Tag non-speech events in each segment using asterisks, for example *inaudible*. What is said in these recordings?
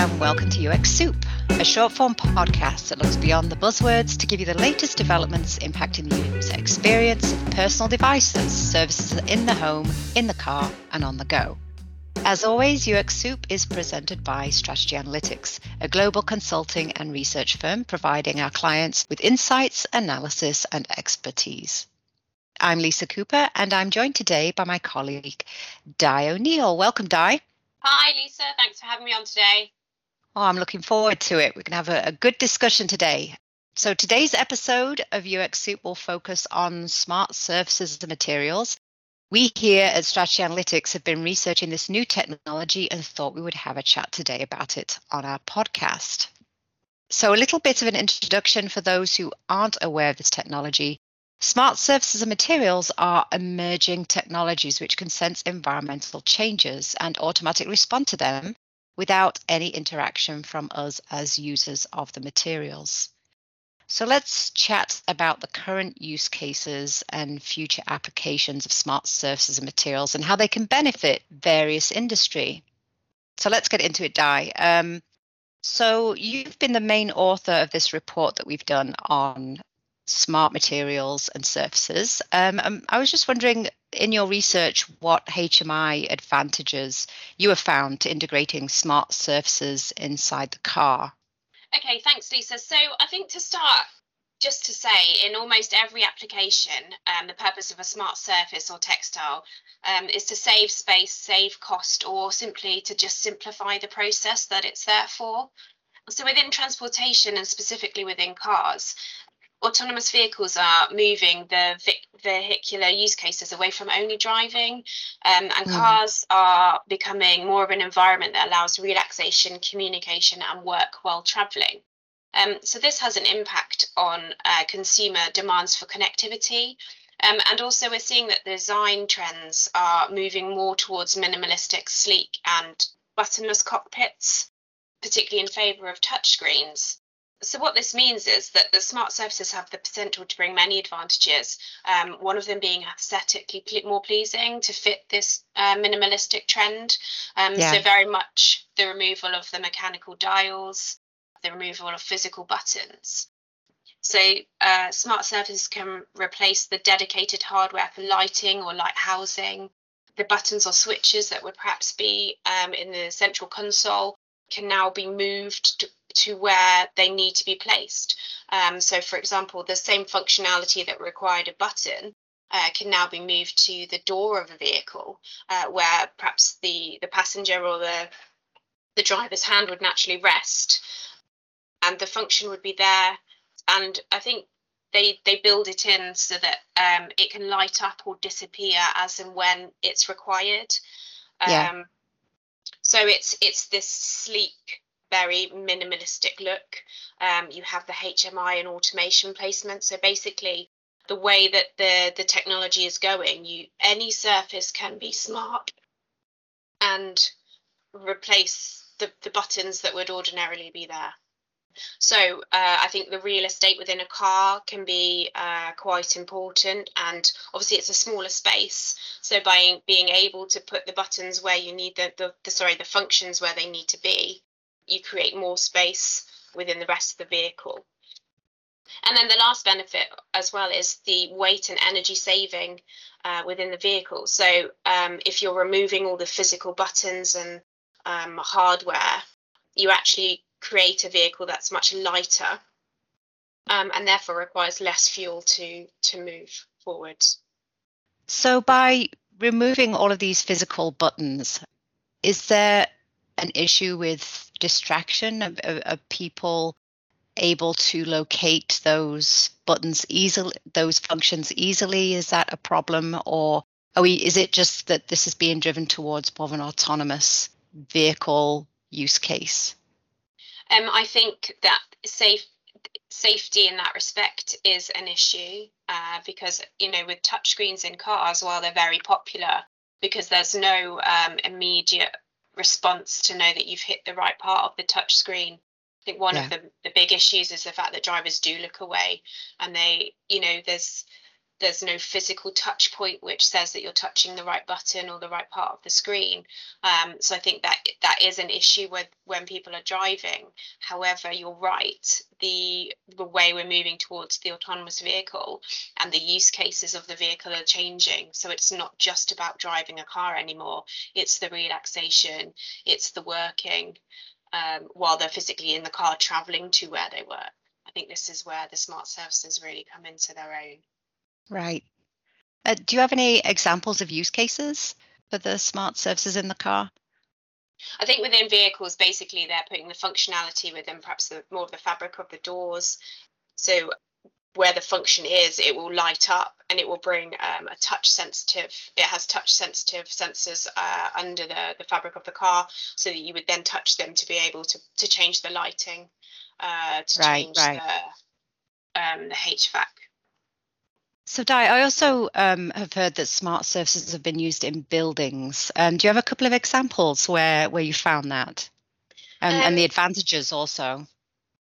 And welcome to UX Soup, a short form podcast that looks beyond the buzzwords to give you the latest developments impacting the user experience of personal devices, services in the home, in the car, and on the go. As always, UX Soup is presented by Strategy Analytics, a global consulting and research firm providing our clients with insights, analysis, and expertise. I'm Lisa Cooper, and I'm joined today by my colleague, Di O'Neill. Welcome, Di. Hi, Lisa. Thanks for having me on today. Oh, I'm looking forward to it. We're going to have a, a good discussion today. So, today's episode of UX Soup will focus on smart surfaces and materials. We here at Strategy Analytics have been researching this new technology and thought we would have a chat today about it on our podcast. So, a little bit of an introduction for those who aren't aware of this technology. Smart surfaces and materials are emerging technologies which can sense environmental changes and automatically respond to them without any interaction from us as users of the materials. So let's chat about the current use cases and future applications of smart surfaces and materials and how they can benefit various industry. So let's get into it, Di. Um, so you've been the main author of this report that we've done on smart materials and surfaces. Um, um, I was just wondering, in your research, what HMI advantages you have found to integrating smart surfaces inside the car. Okay, thanks, Lisa. So I think to start, just to say, in almost every application, um, the purpose of a smart surface or textile um, is to save space, save cost, or simply to just simplify the process that it's there for. So within transportation and specifically within cars, autonomous vehicles are moving the vehicular use cases away from only driving, um, and mm. cars are becoming more of an environment that allows relaxation, communication, and work while traveling. Um, so this has an impact on uh, consumer demands for connectivity. Um, and also, we're seeing that design trends are moving more towards minimalistic, sleek, and buttonless cockpits, particularly in favour of touchscreens so what this means is that the smart surfaces have the potential to bring many advantages. Um, one of them being aesthetically more pleasing to fit this uh, minimalistic trend. Um, yeah. So very much the removal of the mechanical dials, the removal of physical buttons. So uh, smart surfaces can replace the dedicated hardware for lighting or light housing. The buttons or switches that would perhaps be um, in the central console can now be moved to, to where they need to be placed. Um, so, for example, the same functionality that required a button uh, can now be moved to the door of a vehicle, uh, where perhaps the, the passenger or the the driver's hand would naturally rest, and the function would be there. And I think they they build it in so that um, it can light up or disappear as and when it's required. Um, yeah. So it's it's this sleek very minimalistic look. Um, you have the HMI and automation placement. So basically, the way that the the technology is going, you any surface can be smart and replace the, the buttons that would ordinarily be there. So uh, I think the real estate within a car can be uh, quite important, and obviously it's a smaller space. So by being able to put the buttons where you need the, the, the sorry the functions where they need to be, you create more space within the rest of the vehicle. And then the last benefit as well is the weight and energy saving uh, within the vehicle. So um, if you're removing all the physical buttons and um, hardware, you actually create a vehicle that's much lighter um, and therefore requires less fuel to to move forwards. So by removing all of these physical buttons, is there an issue with distraction of, of people able to locate those buttons easily those functions easily is that a problem or are we is it just that this is being driven towards more of an autonomous vehicle use case um, i think that safe safety in that respect is an issue uh, because you know with touchscreens in cars while they're very popular because there's no um, immediate response to know that you've hit the right part of the touch screen. I think one yeah. of the, the big issues is the fact that drivers do look away and they, you know, there's there's no physical touch point which says that you're touching the right button or the right part of the screen. Um, so I think that that is an issue with when people are driving. However, you're right. The the way we're moving towards the autonomous vehicle and the use cases of the vehicle are changing. So it's not just about driving a car anymore. It's the relaxation. It's the working um, while they're physically in the car traveling to where they work. I think this is where the smart services really come into their own. Right. Uh, do you have any examples of use cases for the smart services in the car? I think within vehicles, basically, they're putting the functionality within perhaps the, more of the fabric of the doors. So where the function is, it will light up and it will bring um, a touch sensitive, it has touch sensitive sensors uh, under the, the fabric of the car so that you would then touch them to be able to, to change the lighting, uh, to right, change right. the, um, the HVAC. So, Di, I also um, have heard that smart services have been used in buildings. Um, do you have a couple of examples where where you found that, um, and the um, advantages also?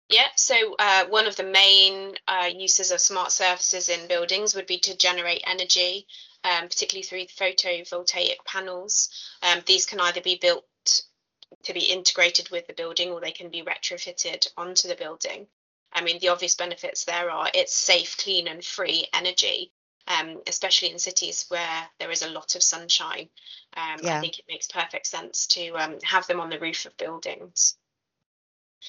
Yeah, so uh, one of the main uh, uses of smart surfaces in buildings would be to generate energy, um, particularly through photovoltaic panels. Um, these can either be built to be integrated with the building or they can be retrofitted onto the building. I mean, the obvious benefits there are it's safe, clean, and free energy, um, especially in cities where there is a lot of sunshine. Um, yeah. I think it makes perfect sense to um, have them on the roof of buildings.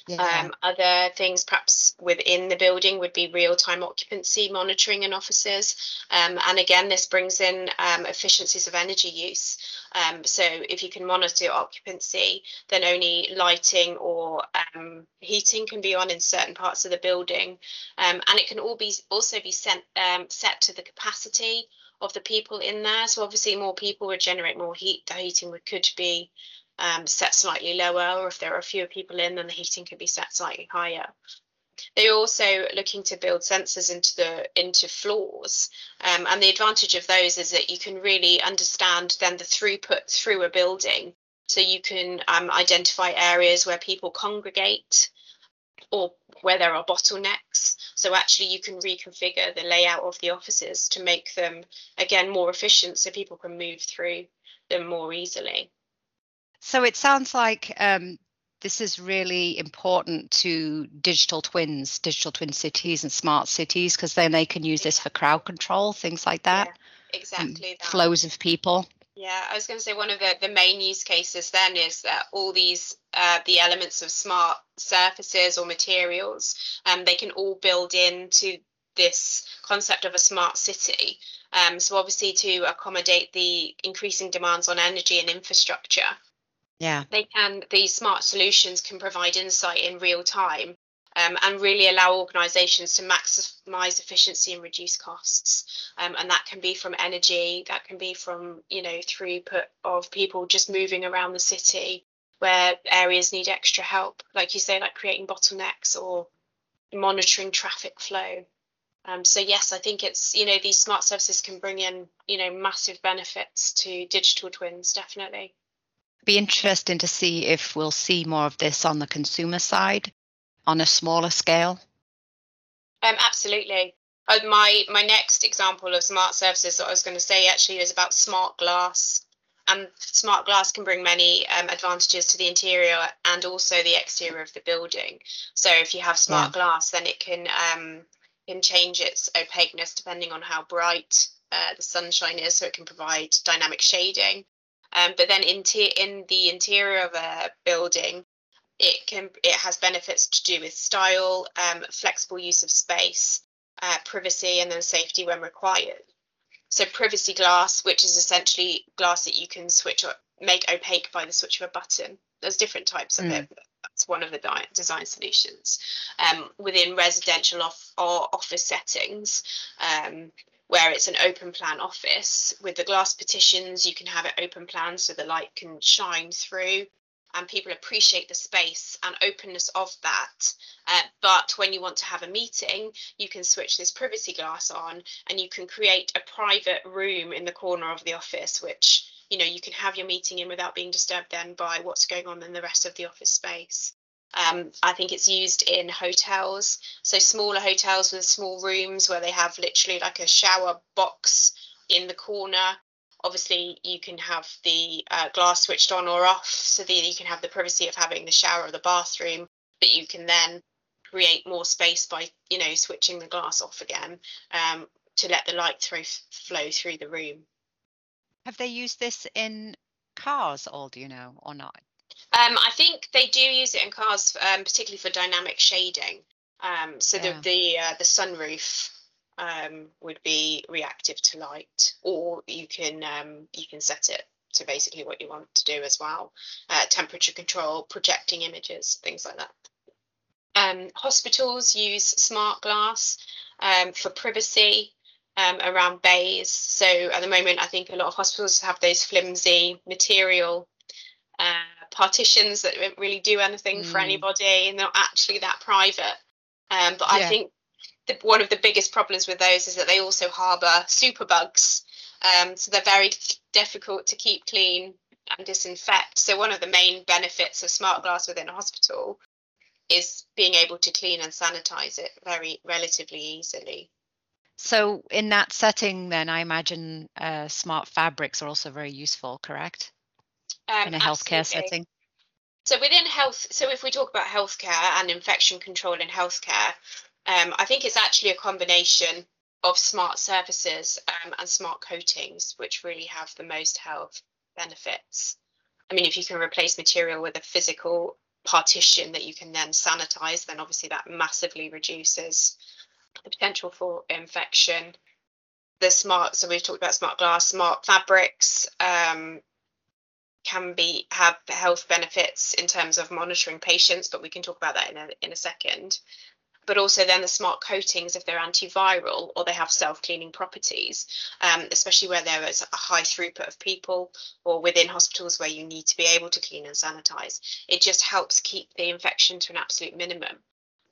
Yeah. Um, other things, perhaps within the building, would be real time occupancy monitoring in offices. Um, and again, this brings in um, efficiencies of energy use. Um, so, if you can monitor occupancy, then only lighting or um, heating can be on in certain parts of the building. Um, and it can all be also be sent, set to the capacity of the people in there. So, obviously, more people would generate more heat. The heating would, could be um, set slightly lower, or if there are fewer people in, then the heating can be set slightly higher. They're also looking to build sensors into the into floors, um, and the advantage of those is that you can really understand then the throughput through a building. So you can um, identify areas where people congregate or where there are bottlenecks. So actually, you can reconfigure the layout of the offices to make them again more efficient, so people can move through them more easily. So it sounds like um, this is really important to digital twins, digital twin cities, and smart cities because then they can use this for crowd control, things like that. Yeah, exactly. That. Flows of people. Yeah, I was going to say one of the, the main use cases then is that all these uh, the elements of smart surfaces or materials, um, they can all build into this concept of a smart city. Um, so obviously to accommodate the increasing demands on energy and infrastructure, yeah. They can, these smart solutions can provide insight in real time um, and really allow organizations to maximize efficiency and reduce costs. Um, and that can be from energy, that can be from, you know, throughput of people just moving around the city where areas need extra help, like you say, like creating bottlenecks or monitoring traffic flow. Um, so yes, I think it's you know these smart services can bring in you know massive benefits to digital twins, definitely be interesting to see if we'll see more of this on the consumer side on a smaller scale. Um, absolutely. Uh, my my next example of smart services that I was going to say actually is about smart glass. And smart glass can bring many um, advantages to the interior and also the exterior of the building. So if you have smart yeah. glass, then it can um, can change its opaqueness depending on how bright uh, the sunshine is, so it can provide dynamic shading. Um, but then in, in the interior of a building, it can it has benefits to do with style, um, flexible use of space, uh, privacy, and then safety when required. So privacy glass, which is essentially glass that you can switch or make opaque by the switch of a button. There's different types of mm. it. That's one of the design solutions. Um, within residential off- or office settings, um, where it's an open plan office. With the glass partitions you can have it open plan so the light can shine through and people appreciate the space and openness of that. Uh, but when you want to have a meeting you can switch this privacy glass on and you can create a private room in the corner of the office which you know you can have your meeting in without being disturbed then by what's going on in the rest of the office space Um, I think it's used in hotels, so smaller hotels with small rooms where they have literally like a shower box in the corner. Obviously, you can have the uh, glass switched on or off so that you can have the privacy of having the shower or the bathroom, but you can then create more space by you know switching the glass off again um, to let the light through, flow through the room. Have they used this in cars, all do you know, or not? Um, I think they do use it in cars, um, particularly for dynamic shading. Um, so yeah. the the uh, the sunroof um, would be reactive to light, or you can um, you can set it to basically what you want to do as well. Uh, temperature control, projecting images, things like that. Um, hospitals use smart glass um, for privacy um, around bays. So at the moment, I think a lot of hospitals have those flimsy material uh, partitions that don't really do anything mm. for anybody, and they're not actually that private. Um, but yeah. I think the, one of the biggest problems with those is that they also harbour superbugs. Um, so they're very difficult to keep clean and disinfect. So one of the main benefits of smart glass within a hospital is being able to clean and sanitize it very relatively easily. So, in that setting, then I imagine uh, smart fabrics are also very useful, correct? Um, in a healthcare absolutely. setting. So, within health, so if we talk about healthcare and infection control in healthcare, um, I think it's actually a combination of smart surfaces um, and smart coatings, which really have the most health benefits. I mean, if you can replace material with a physical partition that you can then sanitize, then obviously that massively reduces the potential for infection. The smart, so we've talked about smart glass, smart fabrics um, can be have health benefits in terms of monitoring patients, but we can talk about that in a in a second. But also then the smart coatings, if they're antiviral or they have self-cleaning properties, um, especially where there is a high throughput of people or within hospitals where you need to be able to clean and sanitize, it just helps keep the infection to an absolute minimum.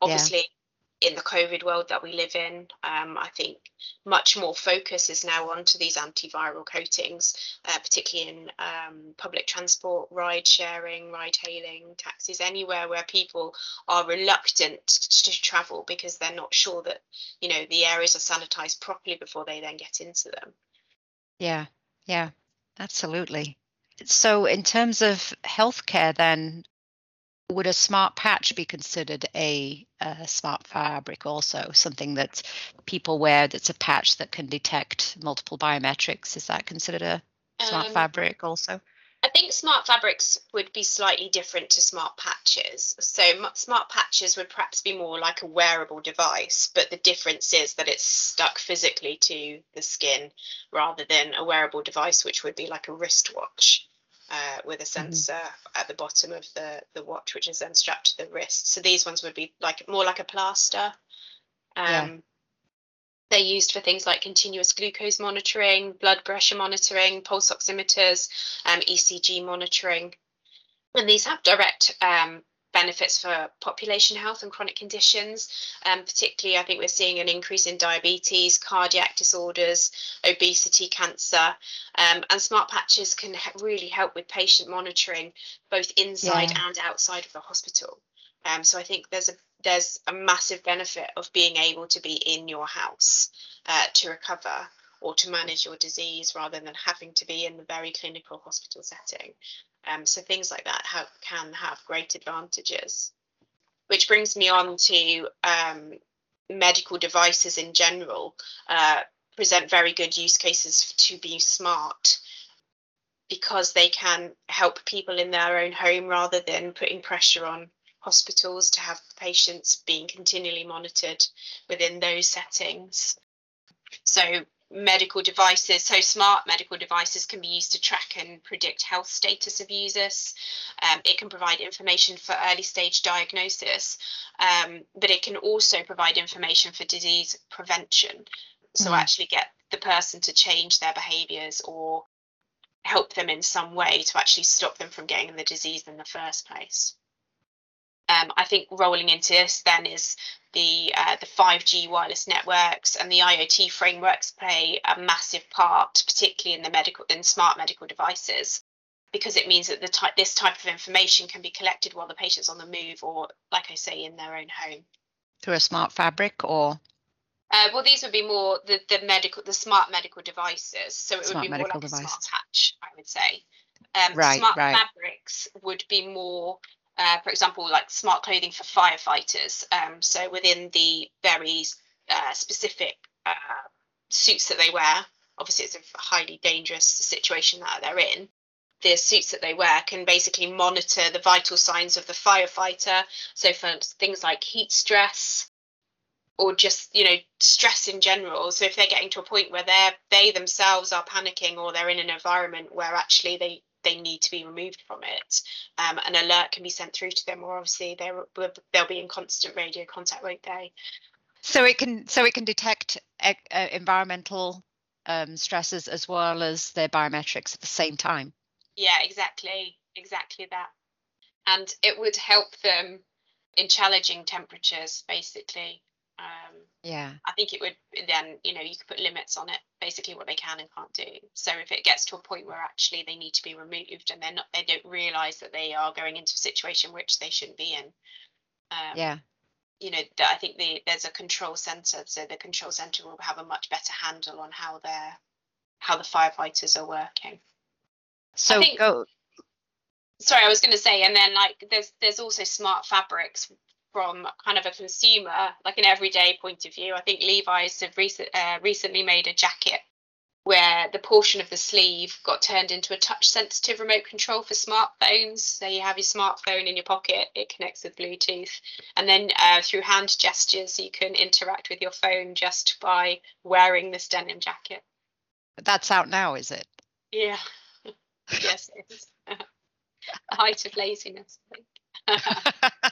Obviously, yeah in the COVID world that we live in, um, I think much more focus is now onto these antiviral coatings, uh, particularly in um, public transport, ride sharing, ride hailing, taxis, anywhere where people are reluctant to travel because they're not sure that you know the areas are sanitized properly before they then get into them. Yeah, yeah, absolutely. So, in terms of healthcare, then would a smart patch be considered a, a, smart fabric also? Something that people wear that's a patch that can detect multiple biometrics? Is that considered a smart um, fabric also? I think smart fabrics would be slightly different to smart patches. So smart patches would perhaps be more like a wearable device but the difference is that it's stuck physically to the skin rather than a wearable device which would be like a wristwatch uh, with a mm-hmm. sensor mm-hmm. at the bottom of the, the watch, which is then strapped to the wrist. So these ones would be like more like a plaster. Um, yeah. They're used for things like continuous glucose monitoring, blood pressure monitoring, pulse oximeters, um, ECG monitoring. And these have direct um, benefits for population health and chronic conditions. Um, particularly, I think we're seeing an increase in diabetes, cardiac disorders, obesity, cancer, um, and smart patches can really help with patient monitoring both inside yeah. and outside of the hospital. Um, so I think there's a there's a massive benefit of being able to be in your house uh, to recover or to manage your disease rather than having to be in the very clinical hospital setting. Um, so things like that have, can have great advantages. Which brings me on to um, medical devices in general uh, present very good use cases to be smart because they can help people in their own home rather than putting pressure on hospitals to have patients being continually monitored within those settings. So medical devices, so smart medical devices can be used to track and predict health status of users. Um, it can provide information for early stage diagnosis, um, but it can also provide information for disease prevention. So, mm. actually get the person to change their behaviors or help them in some way to actually stop them from getting the disease in the first place. Um, I think rolling into this then is the uh, the 5G wireless networks and the IoT frameworks play a massive part, particularly in the medical in smart medical devices. because it means that the type this type of information can be collected while the patient's on the move or like I say in their own home. Through a smart fabric or uh, well, these would be more the, the medical, the smart medical devices. So it smart would be more like devices. a smart patch, I would say. Um, Right, smart right. fabrics would be more, uh, for example, like smart clothing for firefighters. Um, so within the very uh, specific uh, suits that they wear, obviously it's a highly dangerous situation that they're in. The suits that they wear can basically monitor the vital signs of the firefighter. So for things like heat stress, or just you know stress in general so if they're getting to a point where they're they themselves are panicking or they're in an environment where actually they they need to be removed from it. Um, an alert can be sent through to them or obviously they're they'll be in constant radio contact won't they? So it can so it can detect uh, uh, environmental um, stresses as well as their biometrics at the same time. yeah exactly exactly that. And it would help them in challenging temperatures basically. Um, Yeah. I think it would then, you know, you could put limits on it, basically what they can and can't do. So if it gets to a point where actually they need to be removed and they're not, they don't realise that they are going into a situation which they shouldn't be in. Um, Yeah. You know, I think the, there's a control centre, so the control centre will have a much better handle on how they're, how the firefighters are working. So think- go. Sorry, I was going to say, and then like there's there's also smart fabrics from kind of a consumer, like an everyday point of view. I think Levi's have recent, uh, recently made a jacket where the portion of the sleeve got turned into a touch sensitive remote control for smartphones. So you have your smartphone in your pocket, it connects with Bluetooth, and then uh, through hand gestures, you can interact with your phone just by wearing this denim jacket. That's out now, is it? Yeah, *laughs* yes, it is. *laughs* the height of laziness, I think. *laughs*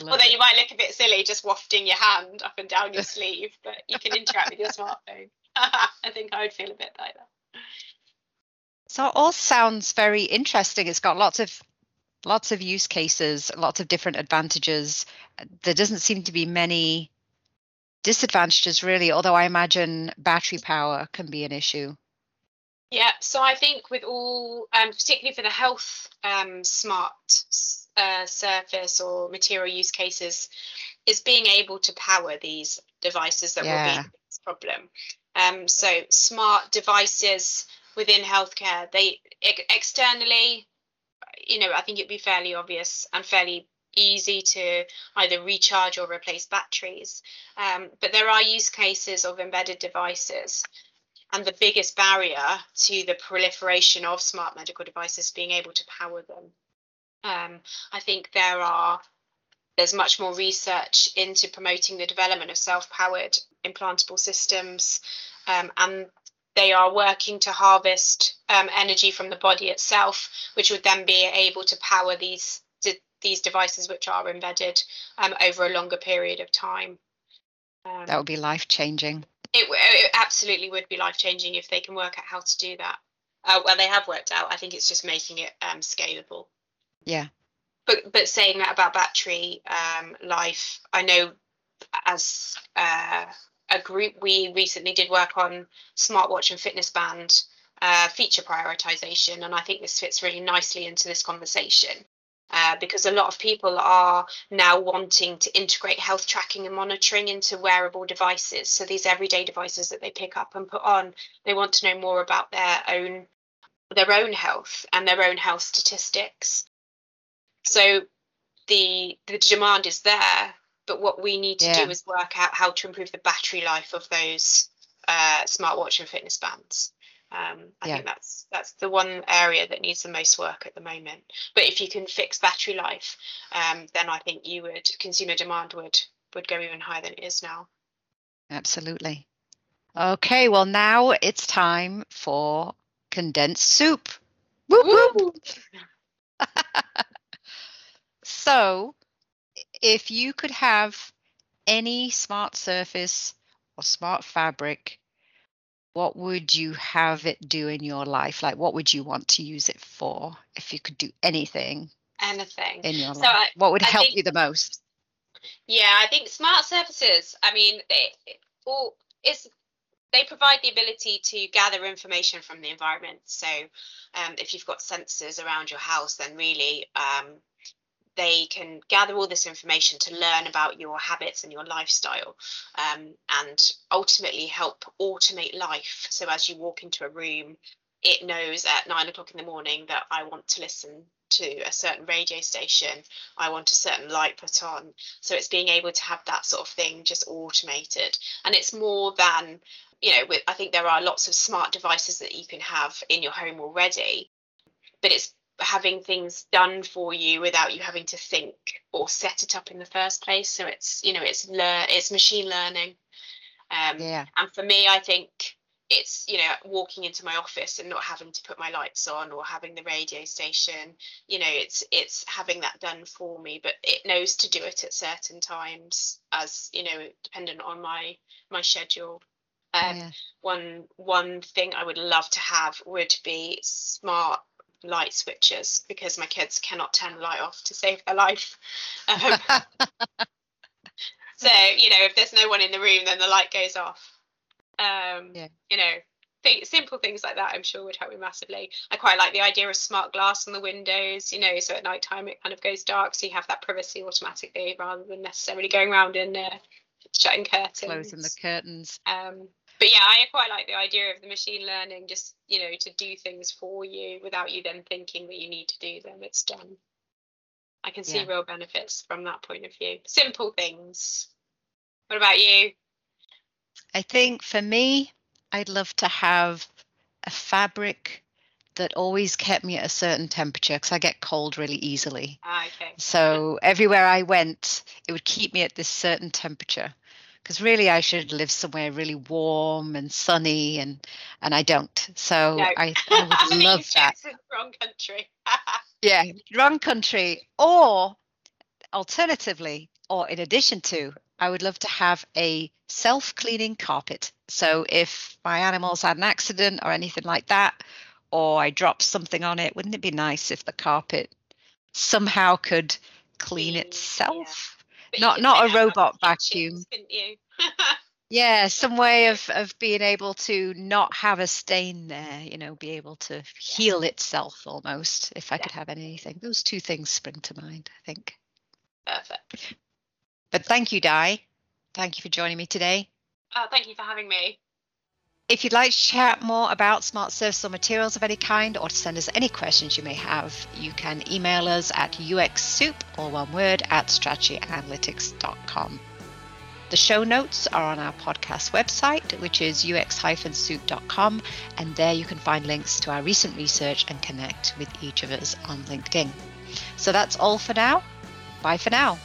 Although it. you might look a bit silly just wafting your hand up and down your sleeve, but you can interact with your *laughs* smartphone. *laughs* I think I would feel a bit like that. So it all sounds very interesting. It's got lots of lots of use cases, lots of different advantages. There doesn't seem to be many disadvantages really, although I imagine battery power can be an issue. Yeah, so I think with all, um, particularly for the health um, smart uh, surface or material use cases, is being able to power these devices that will be this problem. Um, so smart devices within healthcare, they e- externally, you know, I think it'd be fairly obvious and fairly easy to either recharge or replace batteries. Um, but there are use cases of embedded devices and the biggest barrier to the proliferation of smart medical devices being able to power them. Um, I think there are there's much more research into promoting the development of self-powered implantable systems, um, and they are working to harvest um, energy from the body itself, which would then be able to power these de- these devices which are embedded um, over a longer period of time. Um, That would be life changing. it, it absolutely would be life changing if they can work out how to do that. Uh, well, they have worked out. I think it's just making it um, scalable. Yeah. But but saying that about battery um, life, I know as uh, a group we recently did work on smartwatch and fitness band uh, feature prioritization, and I think this fits really nicely into this conversation. Uh, because a lot of people are now wanting to integrate health tracking and monitoring into wearable devices. So these everyday devices that they pick up and put on, they want to know more about their own their own health and their own health statistics. So the the demand is there, but what we need to Yeah. do is work out how to improve the battery life of those uh, smartwatch and fitness bands. Um, I Yeah. think that's that's the one area that needs the most work at the moment. But if you can fix battery life, um, then I think you would consumer demand would would go even higher than it is now. Absolutely. Okay, well now it's time for condensed soup. Whoop. *laughs* So, if you could have any smart surface or smart fabric, what would you have it do in your life? Like, what would you want to use it for if you could do anything Anything. in your So life? I- what would I help think- you the most? Yeah, I think smart surfaces. I mean, they, all it's they provide the ability to gather information from the environment. So um, if you've got sensors around your house, then really um, they can gather all this information to learn about your habits and your lifestyle um, and ultimately help automate life. So as you walk into a room, it knows at nine o'clock in the morning that I want to listen to a certain radio station, I want a certain light put on. So it's being able to have that sort of thing just automated. And it's more than, you know, with, I think there are lots of smart devices that you can have in your home already, but it's having things done for you without you having to think or set it up in the first place. So it's, you know, it's learn, it's machine learning. Um, yeah. And for me, I think it's you know walking into my office and not having to put my lights on or having the radio station you know it's it's having that done for me but it knows to do it at certain times as you know dependent on my my schedule um, yeah. one one thing i would love to have would be smart light switches because my kids cannot turn the light off to save their life um, *laughs* so you know if there's no one in the room then the light goes off um, yeah. You know, th- simple things like that, I'm sure would help me massively. I quite like the idea of smart glass on the windows, you know, so at night time it kind of goes dark, so you have that privacy automatically rather than necessarily going around and uh, shutting curtains. Closing the curtains. Um, but yeah, I quite like the idea of the machine learning, just you know, to do things for you without you then thinking that you need to do them. It's done. I can see yeah. real benefits from that point of view. Simple things. What about you? I think for me, I'd love to have a fabric that always kept me at a certain temperature because I get cold really easily. Ah, okay. So everywhere I went, it would keep me at this certain temperature. Because really, I should live somewhere really warm and sunny, and and I don't. So no. I, I would *laughs* love that. Wrong country. *laughs* yeah, wrong country. Or alternatively, or in addition to, I would love to have a self cleaning carpet. So if my animals had an accident or anything like that, or I dropped something on it, wouldn't it be nice if the carpet somehow could clean itself? Yeah. Not *laughs* not a robot vacuum. *laughs* yeah, some way of of being able to not have a stain there, you know, be able to heal itself almost. If I yeah. could have anything, those two things spring to mind. I think. Perfect. But thank you, Di. Thank you for joining me today. Uh, thank you for having me. If you'd like to chat more about smart surfaces or materials of any kind, or to send us any questions you may have, you can email us at uxsoup, all one word, at strategyanalytics.com. The show notes are on our podcast website, which is ux-soup.com, and there you can find links to our recent research and connect with each of us on LinkedIn. So that's all for now. Bye for now.